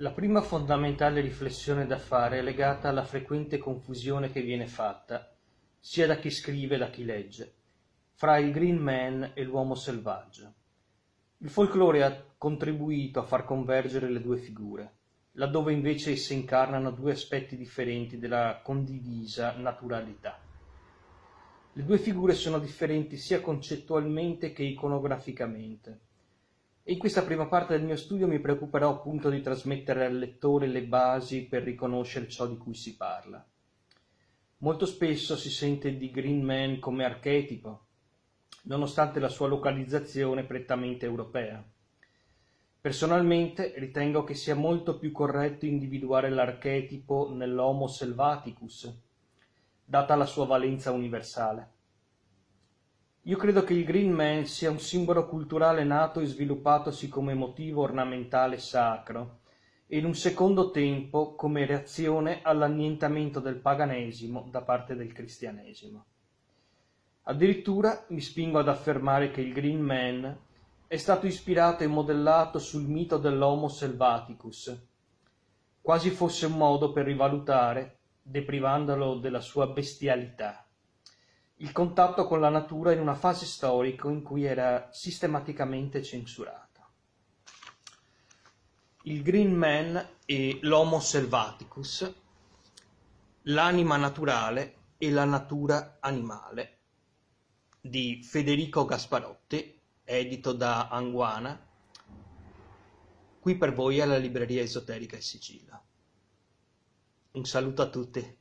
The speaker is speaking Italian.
La prima fondamentale riflessione da fare è legata alla frequente confusione che viene fatta, sia da chi scrive da chi legge, fra il Green Man e l'uomo selvaggio. Il folklore ha contribuito a far convergere le due figure, laddove invece esse incarnano due aspetti differenti della condivisa naturalità. Le due figure sono differenti sia concettualmente che iconograficamente in questa prima parte del mio studio mi preoccuperò appunto di trasmettere al lettore le basi per riconoscere ciò di cui si parla. Molto spesso si sente di Green Man come archetipo, nonostante la sua localizzazione prettamente europea. Personalmente ritengo che sia molto più corretto individuare l'archetipo nell'Homo selvaticus, data la sua valenza universale. Io credo che il Green Man sia un simbolo culturale nato e sviluppatosi come motivo ornamentale sacro e in un secondo tempo come reazione all'annientamento del paganesimo da parte del cristianesimo. Addirittura mi spingo ad affermare che il Green Man è stato ispirato e modellato sul mito dell'Homo selvaticus, quasi fosse un modo per rivalutare deprivandolo della sua bestialità. Il contatto con la natura in una fase storica in cui era sistematicamente censurato. Il Green Man e l'Homo Selvaticus, l'anima naturale e la natura animale di Federico Gasparotti, edito da Anguana, qui per voi alla Libreria Esoterica in Sicilia. Un saluto a tutti.